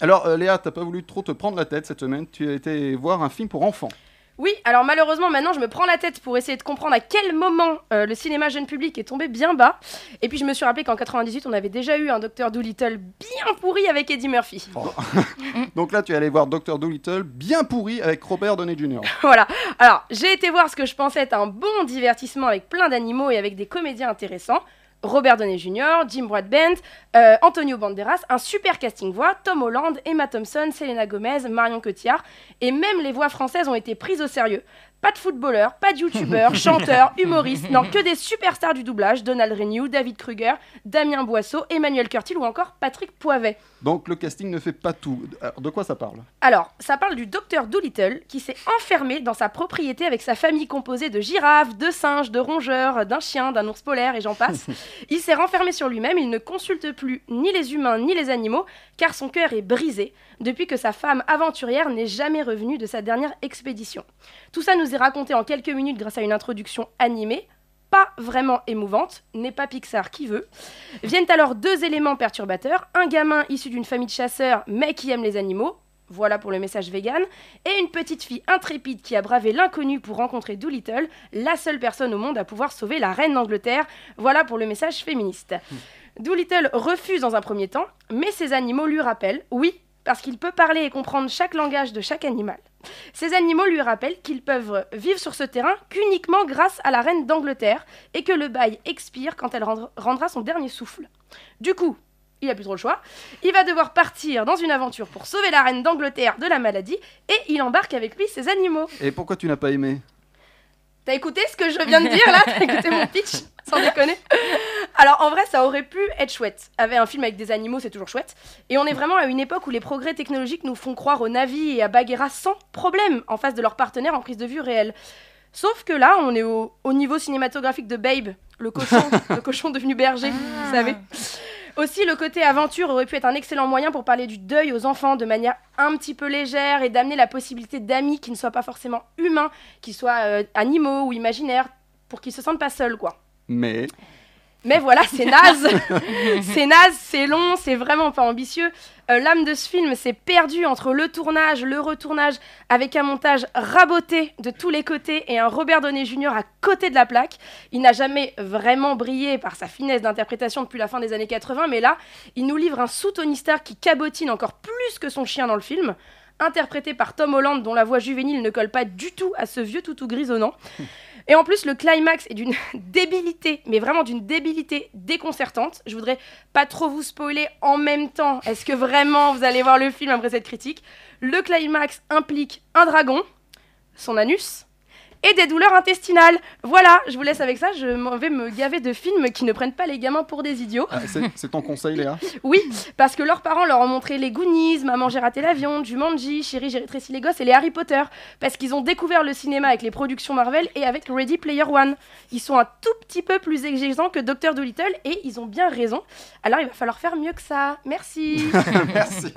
Alors, euh, Léa, t'as pas voulu trop te prendre la tête cette semaine. Tu as été voir un film pour enfants. Oui, alors malheureusement maintenant je me prends la tête pour essayer de comprendre à quel moment euh, le cinéma jeune public est tombé bien bas. Et puis je me suis rappelé qu'en 98 on avait déjà eu un Docteur Dolittle bien pourri avec Eddie Murphy. Donc là, tu es allé voir Dr. Dolittle bien pourri avec Robert Downey Jr. voilà. Alors j'ai été voir ce que je pensais être un bon divertissement avec plein d'animaux et avec des comédiens intéressants. Robert Downey Jr., Jim Broadbent, euh, Antonio Banderas, un super casting voix, Tom Holland, Emma Thompson, Selena Gomez, Marion Cotillard, et même les voix françaises ont été prises au sérieux. Pas de footballeurs, pas de youtubeurs, chanteurs, humoristes, non, que des superstars du doublage, Donald Renew, David Kruger, Damien Boisseau, Emmanuel Curtil ou encore Patrick Poivet. Donc le casting ne fait pas tout. Alors, de quoi ça parle? Alors, ça parle du docteur Doolittle qui s'est enfermé dans sa propriété avec sa famille composée de girafes, de singes, de rongeurs, d'un chien, d'un ours polaire et j'en passe. il s'est renfermé sur lui-même, il ne consulte plus ni les humains ni les animaux car son cœur est brisé depuis que sa femme aventurière n'est jamais revenue de sa dernière expédition. Tout ça nous est raconté en quelques minutes grâce à une introduction animée pas vraiment émouvante, n'est pas Pixar qui veut. Viennent alors deux éléments perturbateurs, un gamin issu d'une famille de chasseurs mais qui aime les animaux, voilà pour le message vegan, et une petite fille intrépide qui a bravé l'inconnu pour rencontrer Doolittle, la seule personne au monde à pouvoir sauver la reine d'Angleterre, voilà pour le message féministe. Doolittle refuse dans un premier temps, mais ses animaux lui rappellent, oui, parce qu'il peut parler et comprendre chaque langage de chaque animal. Ces animaux lui rappellent qu'ils peuvent vivre sur ce terrain qu'uniquement grâce à la reine d'Angleterre et que le bail expire quand elle rendra son dernier souffle. Du coup, il a plus trop le choix. Il va devoir partir dans une aventure pour sauver la reine d'Angleterre de la maladie et il embarque avec lui ses animaux. Et pourquoi tu n'as pas aimé? T'as écouté ce que je viens de dire là? T'as écouté mon pitch? Sans déconner Alors en vrai, ça aurait pu être chouette. Avec un film avec des animaux, c'est toujours chouette. Et on est vraiment à une époque où les progrès technologiques nous font croire aux Navi et à Bagheera sans problème en face de leurs partenaires en prise de vue réelle. Sauf que là, on est au, au niveau cinématographique de Babe, le cochon, le cochon devenu berger, vous savez. Aussi, le côté aventure aurait pu être un excellent moyen pour parler du deuil aux enfants de manière un petit peu légère et d'amener la possibilité d'amis qui ne soient pas forcément humains, qui soient euh, animaux ou imaginaires, pour qu'ils se sentent pas seuls, quoi. Mais Mais voilà, c'est naze. c'est naze, c'est long, c'est vraiment pas ambitieux. Euh, L'âme de ce film s'est perdue entre le tournage, le retournage, avec un montage raboté de tous les côtés et un Robert Downey Jr. à côté de la plaque. Il n'a jamais vraiment brillé par sa finesse d'interprétation depuis la fin des années 80, mais là, il nous livre un sous-Tony Stark qui cabotine encore plus que son chien dans le film. Interprété par Tom Holland, dont la voix juvénile ne colle pas du tout à ce vieux toutou grisonnant. Et en plus, le climax est d'une débilité, mais vraiment d'une débilité déconcertante. Je voudrais pas trop vous spoiler en même temps. Est-ce que vraiment vous allez voir le film après cette critique? Le climax implique un dragon, son anus et des douleurs intestinales. Voilà, je vous laisse avec ça. Je m'en vais me gaver de films qui ne prennent pas les gamins pour des idiots. ah, c'est ton conseil, Léa? Oui, parce que leurs parents leur ont montré les Goonies, Maman j'ai raté l'avion, Jumanji, Chérie j'ai rétréci les gosses et les Harry Potter. Parce qu'ils ont découvert le cinéma avec les productions Marvel et avec Ready Player One. Ils sont un tout petit peu plus exigeants que Dr. Dolittle et ils ont bien raison. Alors il va falloir faire mieux que ça. Merci. Merci.